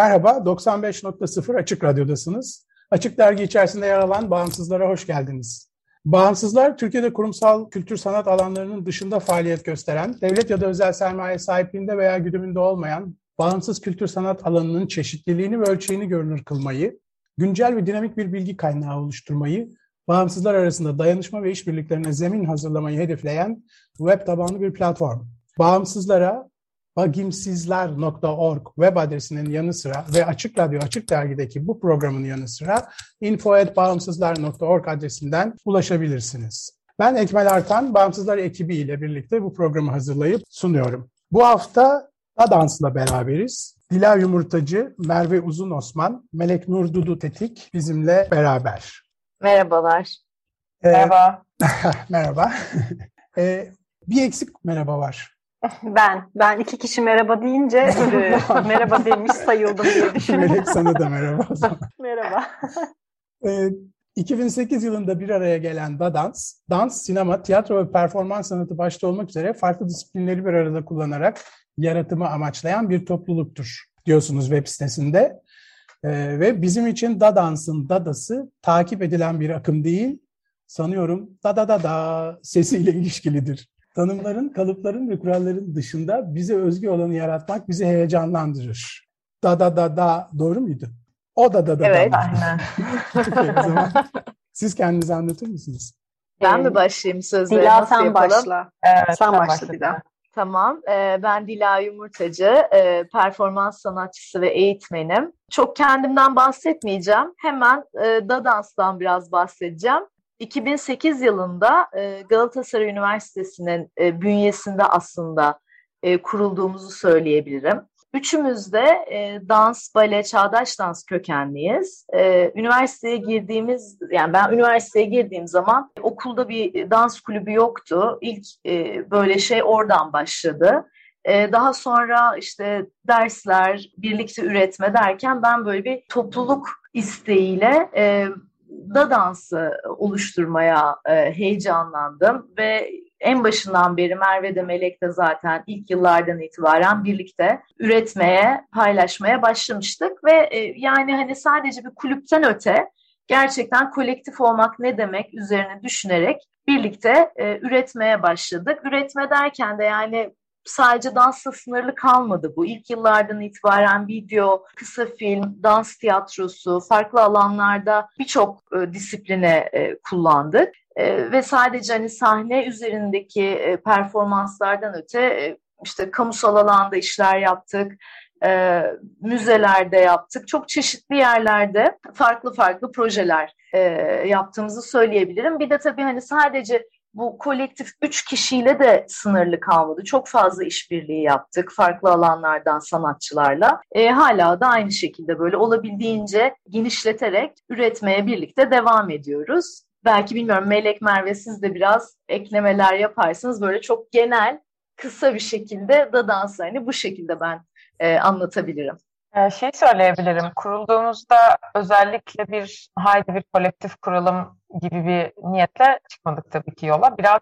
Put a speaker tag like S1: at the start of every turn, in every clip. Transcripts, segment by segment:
S1: Merhaba, 95.0 Açık Radyo'dasınız. Açık Dergi içerisinde yer alan Bağımsızlara hoş geldiniz. Bağımsızlar, Türkiye'de kurumsal kültür sanat alanlarının dışında faaliyet gösteren, devlet ya da özel sermaye sahipliğinde veya güdümünde olmayan bağımsız kültür sanat alanının çeşitliliğini ve ölçeğini görünür kılmayı, güncel ve dinamik bir bilgi kaynağı oluşturmayı, bağımsızlar arasında dayanışma ve işbirliklerine zemin hazırlamayı hedefleyen web tabanlı bir platform. Bağımsızlara bagimsizler.org web adresinin yanı sıra ve Açık Radyo Açık Dergi'deki bu programın yanı sıra info.bağımsızlar.org adresinden ulaşabilirsiniz. Ben Ekmel Artan, Bağımsızlar ekibi ile birlikte bu programı hazırlayıp sunuyorum. Bu hafta Adans'la beraberiz. Dila Yumurtacı, Merve Uzun Osman, Melek Nur Dudu Tetik bizimle beraber.
S2: Merhabalar.
S1: Ee,
S2: Merhaba.
S1: merhaba. ee, bir eksik merhaba var.
S2: Ben. Ben iki kişi merhaba deyince e, merhaba demiş sayıldım diye düşündüm.
S1: Melek sana da merhaba
S2: merhaba.
S1: Ee, 2008 yılında bir araya gelen Da Dans, dans, sinema, tiyatro ve performans sanatı başta olmak üzere farklı disiplinleri bir arada kullanarak yaratımı amaçlayan bir topluluktur diyorsunuz web sitesinde. Ee, ve bizim için Da Dans'ın dadası takip edilen bir akım değil, sanıyorum da da da da sesiyle ilişkilidir. Tanımların, kalıpların ve kuralların dışında bize özgü olanı yaratmak bizi heyecanlandırır. Da da da da doğru muydu? O da da da
S2: Evet,
S1: da.
S2: aynen.
S1: Peki, o zaman siz kendinizi anlatır mısınız?
S3: Ben mi başlayayım sözlere?
S2: Dila
S3: Nasıl
S2: sen
S3: yapalım?
S2: başla.
S4: Evet,
S2: Sen başla
S4: başla.
S2: Dila.
S3: Tamam. Ee, ben Dila Yumurtacı, e, performans sanatçısı ve eğitmenim. Çok kendimden bahsetmeyeceğim. Hemen e, Dadans'tan biraz bahsedeceğim. 2008 yılında e, Galatasaray Üniversitesi'nin e, bünyesinde aslında e, kurulduğumuzu söyleyebilirim. Üçümüz de dans, bale, çağdaş dans kökenliyiz. Üniversiteye girdiğimiz, yani ben üniversiteye girdiğim zaman okulda bir dans kulübü yoktu. İlk böyle şey oradan başladı. Daha sonra işte dersler, birlikte üretme derken ben böyle bir topluluk isteğiyle da dansı oluşturmaya e, heyecanlandım ve en başından beri Merve de Melek de zaten ilk yıllardan itibaren birlikte üretmeye, paylaşmaya başlamıştık ve e, yani hani sadece bir kulüpten öte gerçekten kolektif olmak ne demek üzerine düşünerek birlikte e, üretmeye başladık. Üretme derken de yani sadece dansla sınırlı kalmadı bu. İlk yıllardan itibaren video, kısa film, dans tiyatrosu, farklı alanlarda birçok e, disipline e, kullandık. E, ve sadece hani sahne üzerindeki e, performanslardan öte e, işte kamusal alanda işler yaptık, e, müzelerde yaptık. Çok çeşitli yerlerde farklı farklı projeler e, yaptığımızı söyleyebilirim. Bir de tabii hani sadece bu kolektif üç kişiyle de sınırlı kalmadı. Çok fazla işbirliği yaptık farklı alanlardan sanatçılarla. E, hala da aynı şekilde böyle olabildiğince genişleterek üretmeye birlikte devam ediyoruz. Belki bilmiyorum Melek Merve siz de biraz eklemeler yaparsınız. Böyle çok genel, kısa bir şekilde da danslarını bu şekilde ben e, anlatabilirim.
S4: Ee, şey söyleyebilirim. Kurulduğumuzda özellikle bir haydi bir kolektif kuralım gibi bir niyetle çıkmadık tabii ki yola. Biraz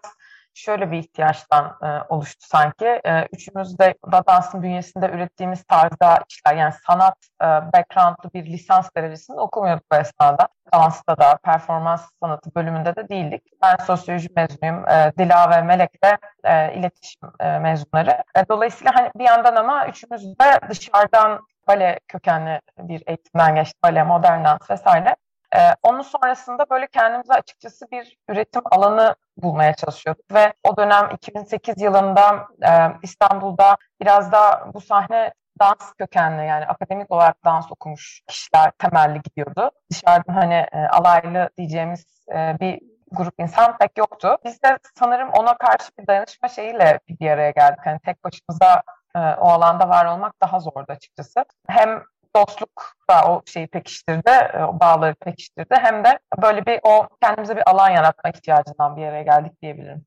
S4: şöyle bir ihtiyaçtan e, oluştu sanki. E, üçümüz de da dansın bünyesinde ürettiğimiz tarzda işler yani sanat e, backgroundlı bir lisans derecesinde okumuyorduk bu esnada. Dansta da performans sanatı bölümünde de değildik. Ben sosyoloji mezunuyum. E, Dila ve Melek de e, iletişim e, mezunları. E, dolayısıyla hani bir yandan ama üçümüz de dışarıdan bale kökenli bir eğitimden geçtik. Bale, modern dans vesaire. Ee, onun sonrasında böyle kendimize açıkçası bir üretim alanı bulmaya çalışıyorduk ve o dönem 2008 yılında e, İstanbul'da biraz da bu sahne dans kökenli yani akademik olarak dans okumuş kişiler temelli gidiyordu. Dışarıdan hani e, alaylı diyeceğimiz e, bir grup insan pek yoktu. Biz de sanırım ona karşı bir dayanışma şeyiyle bir araya geldik. Yani tek başımıza e, o alanda var olmak daha zordu açıkçası. Hem dostluk da o şeyi pekiştirdi, e, o bağları pekiştirdi. Hem de böyle bir o kendimize bir alan yaratma ihtiyacından bir yere geldik diyebilirim.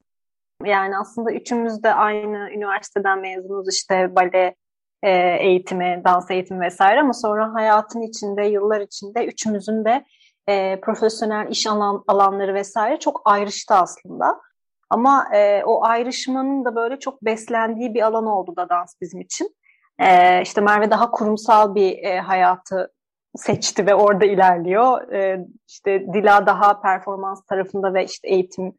S2: Yani aslında üçümüz de aynı üniversiteden mezunuz işte bale e, eğitimi, dans eğitimi vesaire ama sonra hayatın içinde, yıllar içinde üçümüzün de e, profesyonel iş alan, alanları vesaire çok ayrıştı aslında. Ama e, o ayrışmanın da böyle çok beslendiği bir alan oldu da dans bizim için. E, işte Merve daha kurumsal bir e, hayatı seçti ve orada ilerliyor. E, işte Dila daha performans tarafında ve işte eğitim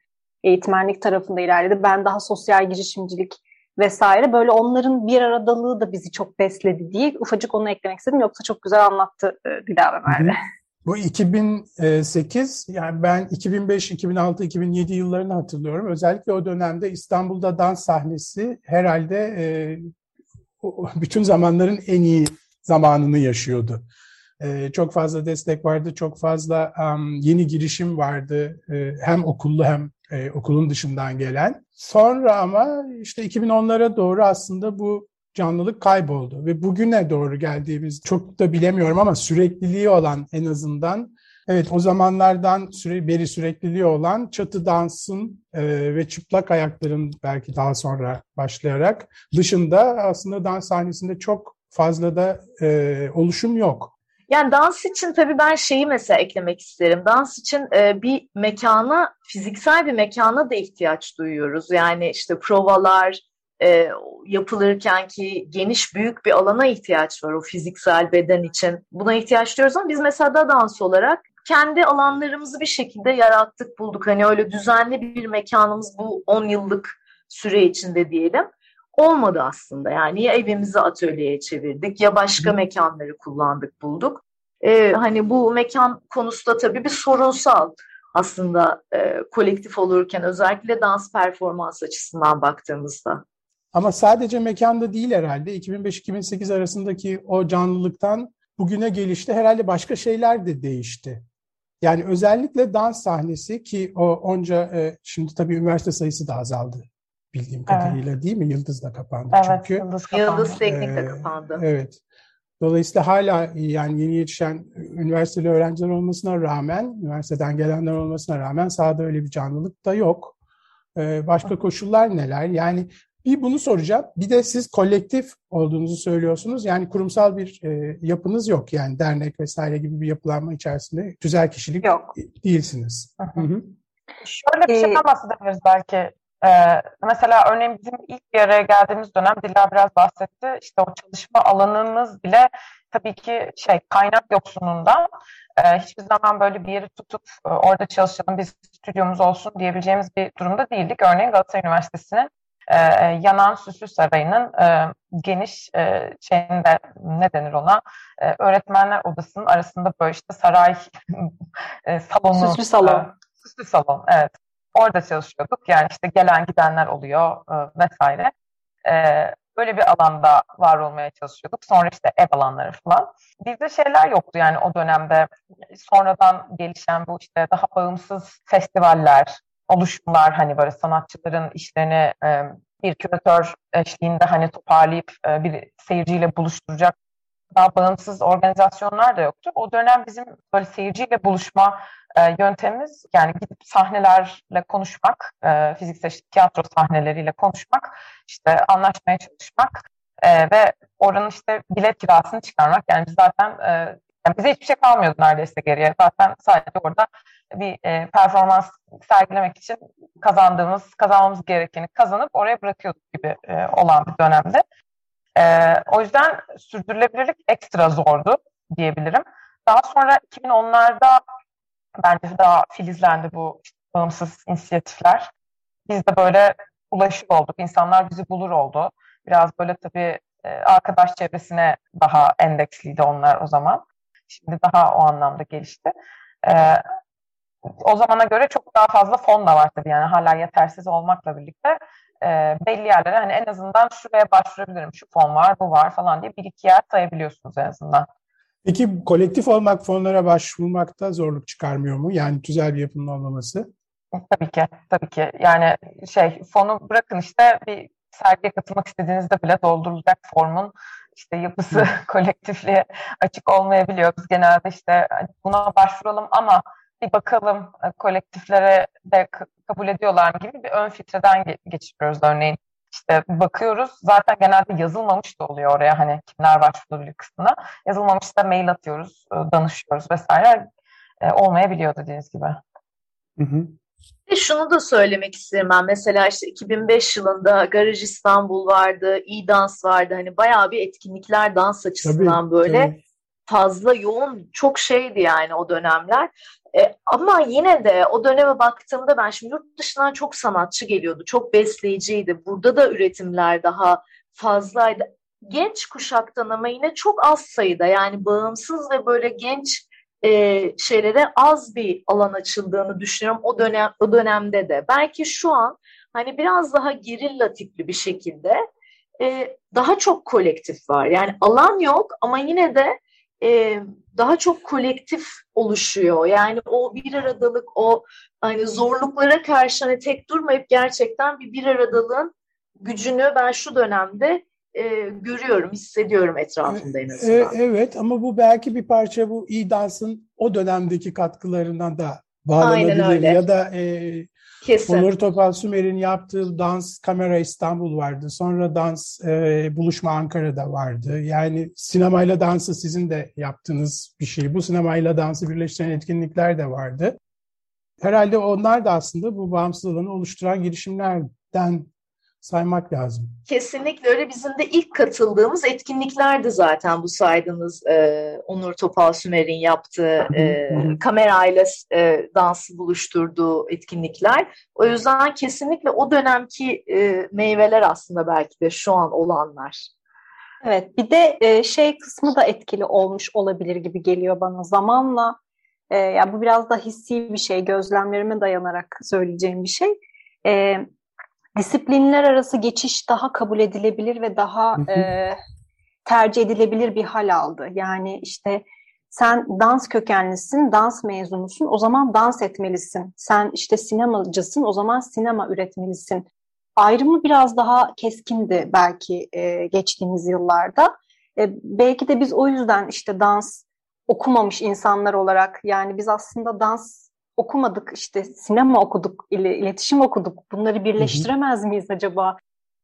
S2: eğitmenlik tarafında ilerledi. Ben daha sosyal girişimcilik vesaire. Böyle onların bir aradalığı da bizi çok besledi diye ufacık onu eklemek istedim. Yoksa çok güzel anlattı e, Dila ve Merve.
S1: Bu 2008, yani ben 2005, 2006, 2007 yıllarını hatırlıyorum. Özellikle o dönemde İstanbul'da dans sahnesi herhalde e, bütün zamanların en iyi zamanını yaşıyordu. E, çok fazla destek vardı, çok fazla um, yeni girişim vardı. E, hem okullu hem e, okulun dışından gelen. Sonra ama işte 2010'lara doğru aslında bu canlılık kayboldu ve bugüne doğru geldiğimiz çok da bilemiyorum ama sürekliliği olan en azından evet o zamanlardan süre, beri sürekliliği olan çatı dansın e, ve çıplak ayakların belki daha sonra başlayarak dışında aslında dans sahnesinde çok fazla da e, oluşum yok.
S3: Yani dans için tabii ben şeyi mesela eklemek isterim. Dans için e, bir mekana, fiziksel bir mekana da ihtiyaç duyuyoruz. Yani işte provalar, e, yapılırken ki geniş büyük bir alana ihtiyaç var o fiziksel beden için. Buna ihtiyaç duyuyoruz ama biz mesela da dans olarak kendi alanlarımızı bir şekilde yarattık, bulduk. Hani öyle düzenli bir mekanımız bu 10 yıllık süre içinde diyelim. Olmadı aslında yani ya evimizi atölyeye çevirdik ya başka mekanları kullandık bulduk. Ee, hani bu mekan konusu da tabii bir sorunsal aslında e, kolektif olurken özellikle dans performans açısından baktığımızda.
S1: Ama sadece mekanda değil herhalde. 2005-2008 arasındaki o canlılıktan bugüne gelişte herhalde başka şeyler de değişti. Yani özellikle dans sahnesi ki o onca e, şimdi tabii üniversite sayısı da azaldı bildiğim kadarıyla evet. değil mi? Yıldız da kapandı
S4: evet,
S1: çünkü.
S4: Yıldız, kapandı.
S3: Yıldız Teknik de kapandı.
S1: Evet. Dolayısıyla hala yani yeni yetişen üniversiteli öğrenciler olmasına rağmen, üniversiteden gelenler olmasına rağmen sahada öyle bir canlılık da yok. Başka koşullar neler? Yani bir bunu soracağım. Bir de siz kolektif olduğunuzu söylüyorsunuz. Yani kurumsal bir e, yapınız yok. Yani dernek vesaire gibi bir yapılanma içerisinde tüzel kişilik yok. değilsiniz. Hı hı.
S4: Şöyle bir şeyden bahsedebiliriz belki. Ee, mesela örneğin bizim ilk bir araya geldiğimiz dönem Dila biraz bahsetti. İşte o çalışma alanımız bile tabii ki şey kaynak yoksunluğundan e, hiçbir zaman böyle bir yeri tutup e, orada çalışalım biz stüdyomuz olsun diyebileceğimiz bir durumda değildik. Örneğin Galatasaray Üniversitesi'nin e, yanan Süslü Sarayı'nın e, geniş e, şeyinde ne denir ona e, öğretmenler odasının arasında böyle işte saray e, salonu.
S2: Süslü salon. E,
S4: süslü salon evet. Orada çalışıyorduk. Yani işte gelen gidenler oluyor e, vesaire. E, böyle bir alanda var olmaya çalışıyorduk. Sonra işte ev alanları falan. Bizde şeyler yoktu yani o dönemde. Sonradan gelişen bu işte daha bağımsız festivaller, oluşumlar hani böyle sanatçıların işlerini e, bir küratör eşliğinde hani toparlayıp e, bir seyirciyle buluşturacak daha bağımsız organizasyonlar da yoktu. O dönem bizim böyle seyirciyle buluşma e, yöntemimiz yani gidip sahnelerle konuşmak, e, fiziksel işte, tiyatro sahneleriyle konuşmak, işte anlaşmaya çalışmak e, ve oranın işte bilet kirasını çıkarmak. Yani biz zaten e, yani bize hiçbir şey kalmıyordu neredeyse geriye. Zaten sadece orada bir e, performans sergilemek için kazandığımız, kazanmamız gerekeni kazanıp oraya bırakıyorduk gibi e, olan bir dönemde. E, o yüzden sürdürülebilirlik ekstra zordu diyebilirim. Daha sonra 2010'larda bence daha filizlendi bu bağımsız inisiyatifler. Biz de böyle ulaşır olduk. İnsanlar bizi bulur oldu. Biraz böyle tabii e, arkadaş çevresine daha endeksliydi onlar o zaman. Şimdi daha o anlamda gelişti. E, o zamana göre çok daha fazla fon da var tabii yani hala yetersiz olmakla birlikte e, belli yerlere hani en azından şuraya başvurabilirim, şu fon var, bu var falan diye bir iki yer sayabiliyorsunuz en azından.
S1: Peki kolektif olmak fonlara başvurmakta zorluk çıkarmıyor mu? Yani güzel bir yapının olmaması.
S4: Tabii ki, tabii ki. Yani şey fonu bırakın işte bir sergiye katılmak istediğinizde bile doldurulacak formun işte yapısı kolektifliğe açık olmayabiliyor. Biz genelde işte hani buna başvuralım ama bir bakalım e, kolektiflere de kabul ediyorlar mı gibi bir ön filtreden geçiriyoruz örneğin. İşte bakıyoruz zaten genelde yazılmamış da oluyor oraya hani kimler başvurabilir kısmına. Yazılmamış da mail atıyoruz, e, danışıyoruz vesaire. E, olmayabiliyor dediğiniz gibi. Hı
S3: hı. Ve şunu da söylemek isterim ben. Mesela işte 2005 yılında Garaj İstanbul vardı, e-dans vardı. Hani bayağı bir etkinlikler dans açısından tabii, böyle tabii. Fazla yoğun, çok şeydi yani o dönemler. E, ama yine de o döneme baktığımda ben şimdi yurt dışından çok sanatçı geliyordu. Çok besleyiciydi. Burada da üretimler daha fazlaydı. Genç kuşaktan ama yine çok az sayıda yani bağımsız ve böyle genç e, şeylere az bir alan açıldığını düşünüyorum o dönem o dönemde de. Belki şu an hani biraz daha gerilla tipli bir şekilde e, daha çok kolektif var. Yani alan yok ama yine de e, daha çok kolektif oluşuyor. Yani o bir aradalık, o hani zorluklara karşı hani tek durmayıp gerçekten bir bir aradalığın gücünü ben şu dönemde e, görüyorum, hissediyorum etrafımda en azından.
S1: E, evet ama bu belki bir parça bu iyi dansın o dönemdeki katkılarından da bağlanabilir. Ya da e, Kesin. Onur Topal Sümer'in yaptığı dans Kamera İstanbul vardı. Sonra dans e, Buluşma Ankara'da vardı. Yani sinemayla dansı sizin de yaptığınız bir şey. Bu sinemayla dansı birleştiren etkinlikler de vardı. Herhalde onlar da aslında bu bağımsız alanı oluşturan girişimlerden saymak lazım.
S3: Kesinlikle öyle. Bizim de ilk katıldığımız etkinliklerdi zaten bu saydığınız e, Onur Topal Sümer'in yaptığı e, kamerayla e, dansı buluşturduğu etkinlikler. O yüzden kesinlikle o dönemki e, meyveler aslında belki de şu an olanlar.
S2: Evet bir de e, şey kısmı da etkili olmuş olabilir gibi geliyor bana zamanla. E, ya bu biraz da hissi bir şey, gözlemlerime dayanarak söyleyeceğim bir şey. E, disiplinler arası geçiş daha kabul edilebilir ve daha e, tercih edilebilir bir hal aldı. Yani işte sen dans kökenlisin, dans mezunusun, o zaman dans etmelisin. Sen işte sinemacısın, o zaman sinema üretmelisin. Ayrımı biraz daha keskindi belki e, geçtiğimiz yıllarda. E, belki de biz o yüzden işte dans okumamış insanlar olarak yani biz aslında dans okumadık işte sinema okuduk, iletişim okuduk. Bunları birleştiremez miyiz acaba?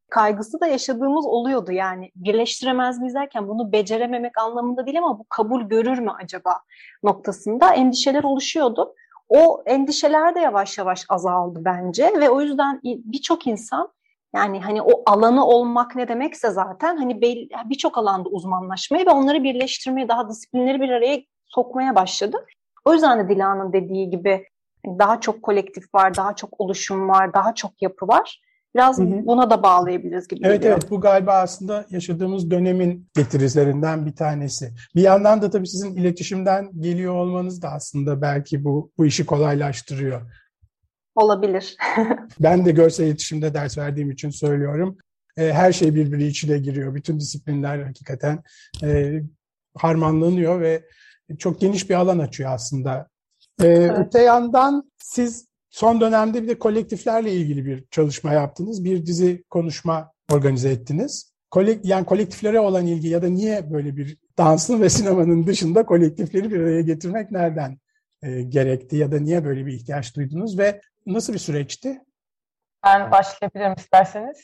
S2: Kaygısı da yaşadığımız oluyordu yani. Birleştiremez miyiz derken bunu becerememek anlamında değil ama bu kabul görür mü acaba noktasında endişeler oluşuyordu. O endişeler de yavaş yavaş azaldı bence ve o yüzden birçok insan yani hani o alanı olmak ne demekse zaten hani birçok alanda uzmanlaşmayı ve onları birleştirmeyi daha disiplinleri bir araya sokmaya başladı. O yüzden de Dila'nın dediği gibi daha çok kolektif var, daha çok oluşum var, daha çok yapı var. Biraz hı hı. buna da bağlayabiliriz gibi
S1: Evet geliyor. evet bu galiba aslında yaşadığımız dönemin getirizlerinden bir tanesi. Bir yandan da tabii sizin iletişimden geliyor olmanız da aslında belki bu bu işi kolaylaştırıyor.
S2: Olabilir.
S1: ben de görsel iletişimde ders verdiğim için söylüyorum. E, her şey birbiri içine giriyor. Bütün disiplinler hakikaten e, harmanlanıyor ve çok geniş bir alan açıyor aslında. Ee, evet. Öte yandan siz son dönemde bir de kolektiflerle ilgili bir çalışma yaptınız. Bir dizi konuşma organize ettiniz. Kolek, yani kolektiflere olan ilgi ya da niye böyle bir dansın ve sinemanın dışında kolektifleri bir araya getirmek nereden e, gerekti ya da niye böyle bir ihtiyaç duydunuz ve nasıl bir süreçti?
S4: Ben başlayabilirim isterseniz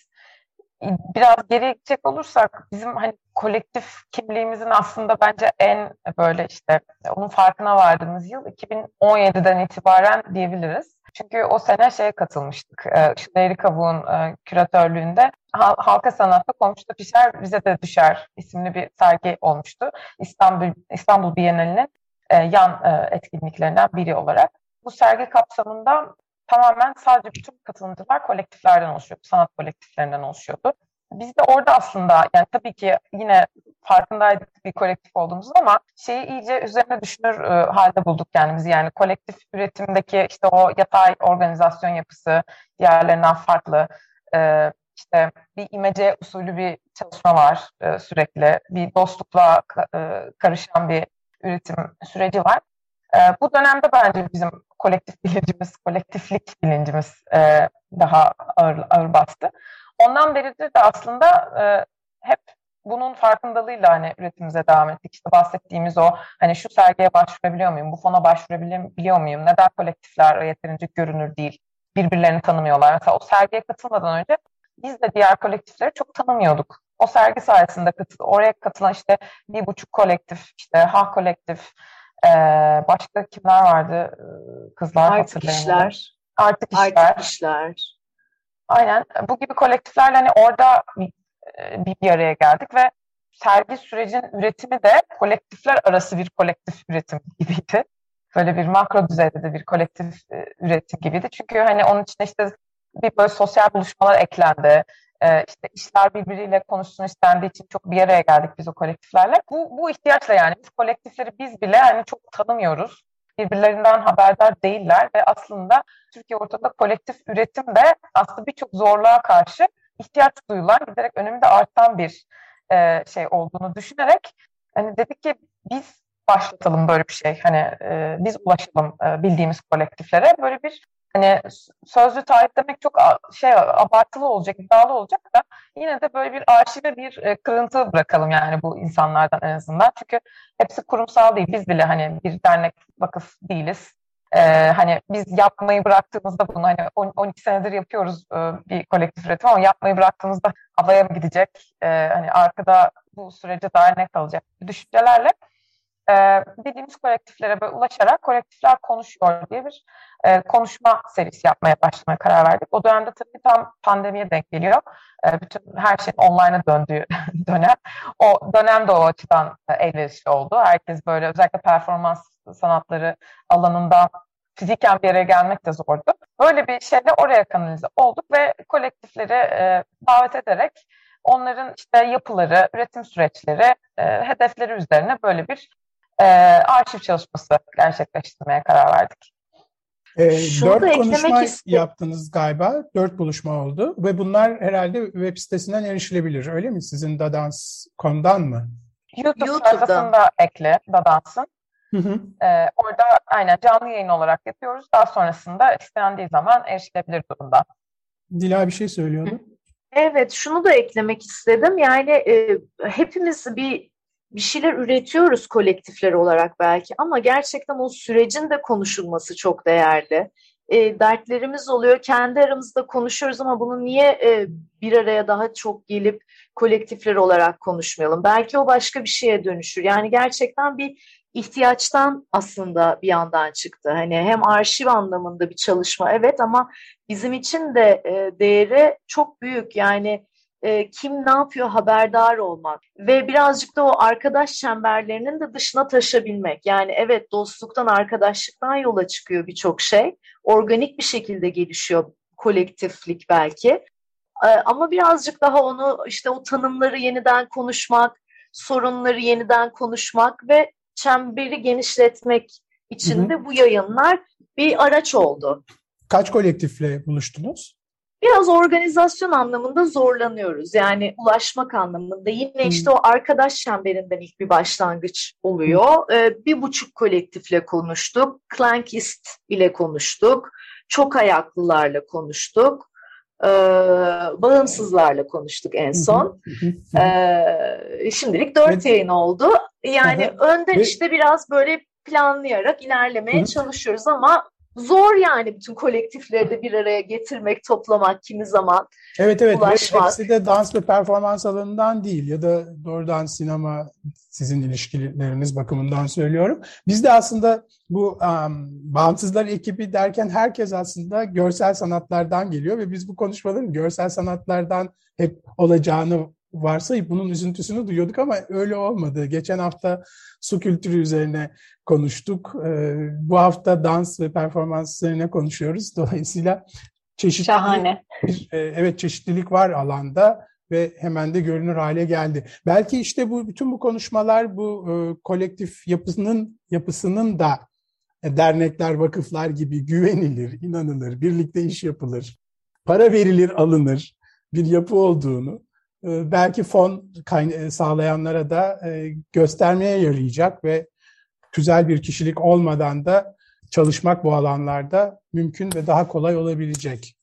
S4: biraz geri gidecek olursak bizim hani kolektif kimliğimizin aslında bence en böyle işte onun farkına vardığımız yıl 2017'den itibaren diyebiliriz. Çünkü o sene şeye katılmıştık. Şükrü Kavuğ'un e, küratörlüğünde Halka Sanatta Komşuda Pişer Bize de Düşer isimli bir sergi olmuştu. İstanbul İstanbul Bienalinin e, yan e, etkinliklerinden biri olarak. Bu sergi kapsamında tamamen sadece bütün katılımcılar kolektiflerden oluşuyordu, sanat kolektiflerinden oluşuyordu. Biz de orada aslında yani tabii ki yine farkındaydık bir kolektif olduğumuz ama şeyi iyice üzerine düşünür e, halde bulduk kendimizi. Yani kolektif üretimdeki işte o yatay organizasyon yapısı diğerlerinden farklı. E, işte bir imece usulü bir çalışma var e, sürekli. Bir dostlukla e, karışan bir üretim süreci var. E, bu dönemde bence bizim kolektif bilincimiz, kolektiflik bilincimiz e, daha ağır, ağır bastı. Ondan beridir de aslında e, hep bunun farkındalığıyla hani üretimimize devam ettik. İşte bahsettiğimiz o hani şu sergiye başvurabiliyor muyum, bu fona başvurabiliyor muyum, neden kolektifler yeterince görünür değil, birbirlerini tanımıyorlar. Mesela o sergiye katılmadan önce biz de diğer kolektifleri çok tanımıyorduk. O sergi sayesinde katıl, oraya katılan işte bir buçuk kolektif, işte Ha kolektif, ee, başka kimler vardı kızlar
S3: Artık işler.
S4: Artık işler.
S3: Artık işler.
S4: Aynen. Bu gibi kolektiflerle hani orada bir, bir araya geldik ve sergi sürecin üretimi de kolektifler arası bir kolektif üretim gibiydi. Böyle bir makro düzeyde de bir kolektif üretim gibiydi. Çünkü hani onun içinde işte bir böyle sosyal buluşmalar eklendi. Ee, işte işler birbiriyle konuşsun istendiği için çok bir araya geldik biz o kolektiflerle. Bu, bu ihtiyaçla yani biz kolektifleri biz bile hani çok tanımıyoruz. Birbirlerinden haberdar değiller ve aslında Türkiye ortada kolektif üretim de aslında birçok zorluğa karşı ihtiyaç duyulan, giderek önümde artan bir e, şey olduğunu düşünerek hani dedik ki biz başlatalım böyle bir şey. Hani e, biz ulaşalım e, bildiğimiz kolektiflere. Böyle bir hani sözlü tarih demek çok şey abartılı olacak, iddialı olacak da yine de böyle bir arşive bir e, kırıntı bırakalım yani bu insanlardan en azından. Çünkü hepsi kurumsal değil. Biz bile hani bir dernek vakıf değiliz. Ee, hani biz yapmayı bıraktığımızda bunu hani 12 senedir yapıyoruz e, bir kolektif üretim ama yapmayı bıraktığımızda havaya mı gidecek? E, hani arkada bu sürece dair ne kalacak? Düşüncelerle e, dediğimiz kolektiflere ulaşarak kolektifler konuşuyor diye bir e, konuşma serisi yapmaya başlamaya karar verdik. O dönemde tabii tam pandemiye denk geliyor. E, bütün her şeyin online'a döndüğü dönem. O dönem de o açıdan e, elverişli oldu. Herkes böyle özellikle performans sanatları alanında fiziken bir yere gelmek de zordu. Böyle bir şeyle oraya kanalize olduk ve kolektifleri e, davet ederek onların işte yapıları, üretim süreçleri, e, hedefleri üzerine böyle bir e, arşiv çalışması gerçekleştirmeye karar verdik.
S1: E, dört konuşma yaptınız galiba. Dört buluşma oldu. Ve bunlar herhalde web sitesinden erişilebilir. Öyle mi? Sizin Dadans.com'dan mı?
S4: YouTube YouTube'da. ekle Dadans'ın. Hı hı. Ee, orada aynen canlı yayın olarak yapıyoruz. Daha sonrasında istendiği zaman erişilebilir durumda.
S1: Dila bir şey söylüyordu.
S3: Evet, şunu da eklemek istedim. Yani e, hepimiz bir bir şeyler üretiyoruz kolektifler olarak belki ama gerçekten o sürecin de konuşulması çok değerli. E, dertlerimiz oluyor, kendi aramızda konuşuyoruz ama bunu niye e, bir araya daha çok gelip kolektifler olarak konuşmayalım? Belki o başka bir şeye dönüşür. Yani gerçekten bir ihtiyaçtan aslında bir yandan çıktı. Hani hem arşiv anlamında bir çalışma evet ama bizim için de e, değeri çok büyük. Yani e, kim ne yapıyor haberdar olmak ve birazcık da o arkadaş çemberlerinin de dışına taşabilmek. Yani evet dostluktan, arkadaşlıktan yola çıkıyor birçok şey. Organik bir şekilde gelişiyor kolektiflik belki. E, ama birazcık daha onu işte o tanımları yeniden konuşmak, sorunları yeniden konuşmak ve çemberi genişletmek için de bu yayınlar bir araç oldu.
S1: Kaç kolektifle buluştunuz?
S3: Biraz organizasyon anlamında zorlanıyoruz. Yani ulaşmak anlamında. Yine işte o arkadaş çemberinden ilk bir başlangıç oluyor. Ee, bir buçuk kolektifle konuştuk. Clankist ile konuştuk. Çok ayaklılarla konuştuk. Ee, bağımsızlarla konuştuk en son. Ee, şimdilik dört yayın oldu. Yani önden işte biraz böyle planlayarak ilerlemeye çalışıyoruz ama zor yani bütün kolektifleri de bir araya getirmek, toplamak kimi zaman.
S1: Evet evet. Ulaşmak. Hepsi de dans ve performans alanından değil ya da doğrudan sinema sizin ilişkileriniz bakımından söylüyorum. Biz de aslında bu um, bağımsızlar ekibi derken herkes aslında görsel sanatlardan geliyor ve biz bu konuşmaların görsel sanatlardan hep olacağını varsayıp bunun üzüntüsünü duyuyorduk ama öyle olmadı. Geçen hafta su kültürü üzerine konuştuk. Ee, bu hafta dans ve performans üzerine konuşuyoruz. Dolayısıyla çeşitli
S2: Şahane.
S1: Bir, e, evet çeşitlilik var alanda ve hemen de görünür hale geldi. Belki işte bu bütün bu konuşmalar bu e, kolektif yapısının yapısının da e, dernekler, vakıflar gibi güvenilir, inanılır, birlikte iş yapılır, para verilir, alınır bir yapı olduğunu belki fon e, sağlayanlara da e, göstermeye yarayacak ve güzel bir kişilik olmadan da çalışmak bu alanlarda mümkün ve daha kolay olabilecek.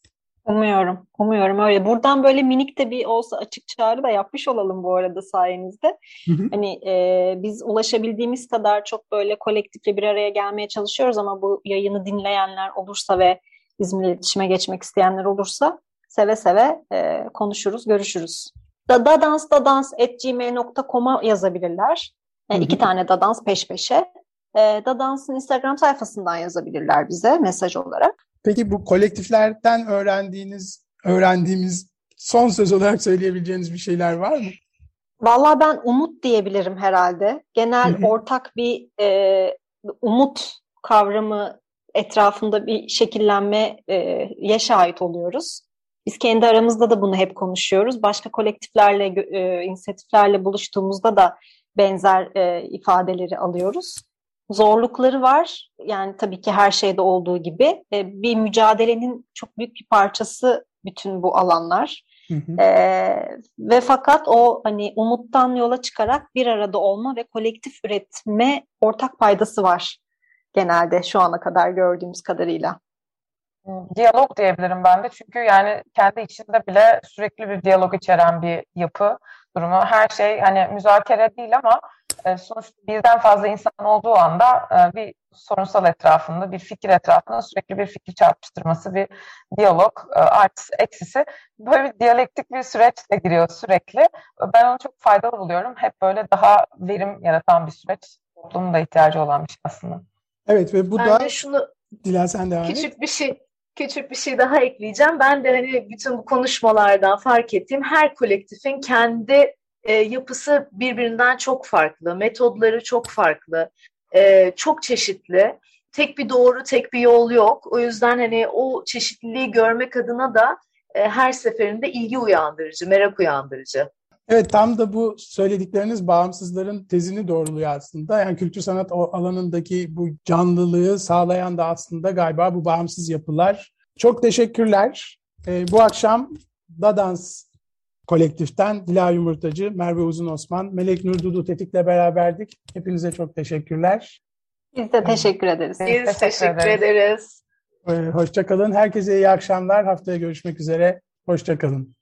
S2: Umuyorum, umuyorum öyle. Buradan böyle minik de bir olsa açık çağrı da yapmış olalım bu arada sayenizde. Hı hı. Hani e, biz ulaşabildiğimiz kadar çok böyle kolektifle bir araya gelmeye çalışıyoruz ama bu yayını dinleyenler olursa ve bizimle iletişime geçmek isteyenler olursa seve seve e, konuşuruz, görüşürüz. Dadans dadans@gmail.com'a yazabilirler. E, iki tane dadans peş peşe. E, Dadans'ın Instagram sayfasından yazabilirler bize mesaj olarak.
S1: Peki bu kolektiflerden öğrendiğiniz, öğrendiğimiz son söz olarak söyleyebileceğiniz bir şeyler var mı?
S2: Vallahi ben umut diyebilirim herhalde. Genel ortak bir e, umut kavramı etrafında bir şekillenmeye e, şahit oluyoruz. Biz kendi aramızda da bunu hep konuşuyoruz. Başka kolektiflerle, e, inisiyatiflerle buluştuğumuzda da benzer e, ifadeleri alıyoruz. Zorlukları var. Yani tabii ki her şeyde olduğu gibi. E, bir mücadelenin çok büyük bir parçası bütün bu alanlar. Hı hı. E, ve fakat o hani umuttan yola çıkarak bir arada olma ve kolektif üretme ortak paydası var genelde şu ana kadar gördüğümüz kadarıyla.
S4: Diyalog diyebilirim ben de çünkü yani kendi içinde bile sürekli bir diyalog içeren bir yapı durumu. Her şey hani müzakere değil ama e, sonuçta birden fazla insan olduğu anda e, bir sorunsal etrafında, bir fikir etrafında sürekli bir fikir çarpıştırması, bir diyalog e, artısı eksisi böyle bir diyalektik bir süreç de giriyor sürekli. Ben onu çok faydalı buluyorum. Hep böyle daha verim yaratan bir süreç. Toplumun da ihtiyacı olan bir şey aslında.
S1: Evet ve bu
S3: ben
S1: da
S3: de şunu
S1: Dilan sen devam
S3: küçük et. bir şey küçük bir şey daha ekleyeceğim. Ben de hani bütün bu konuşmalardan fark ettiğim her kolektifin kendi e, yapısı birbirinden çok farklı, metodları çok farklı, e, çok çeşitli. Tek bir doğru, tek bir yol yok. O yüzden hani o çeşitliliği görmek adına da e, her seferinde ilgi uyandırıcı, merak uyandırıcı.
S1: Evet tam da bu söyledikleriniz bağımsızların tezini doğruluyor aslında. Yani kültür sanat alanındaki bu canlılığı sağlayan da aslında galiba bu bağımsız yapılar. Çok teşekkürler. Ee, bu akşam Dadans kolektiften Dila Yumurtacı, Merve Uzun Osman, Melek Nur Dudu Tetik'le beraberdik. Hepinize çok teşekkürler.
S2: Biz de teşekkür ederiz.
S3: Biz teşekkür, teşekkür ederiz.
S1: Ee, Hoşçakalın. Herkese iyi akşamlar. Haftaya görüşmek üzere. Hoşçakalın.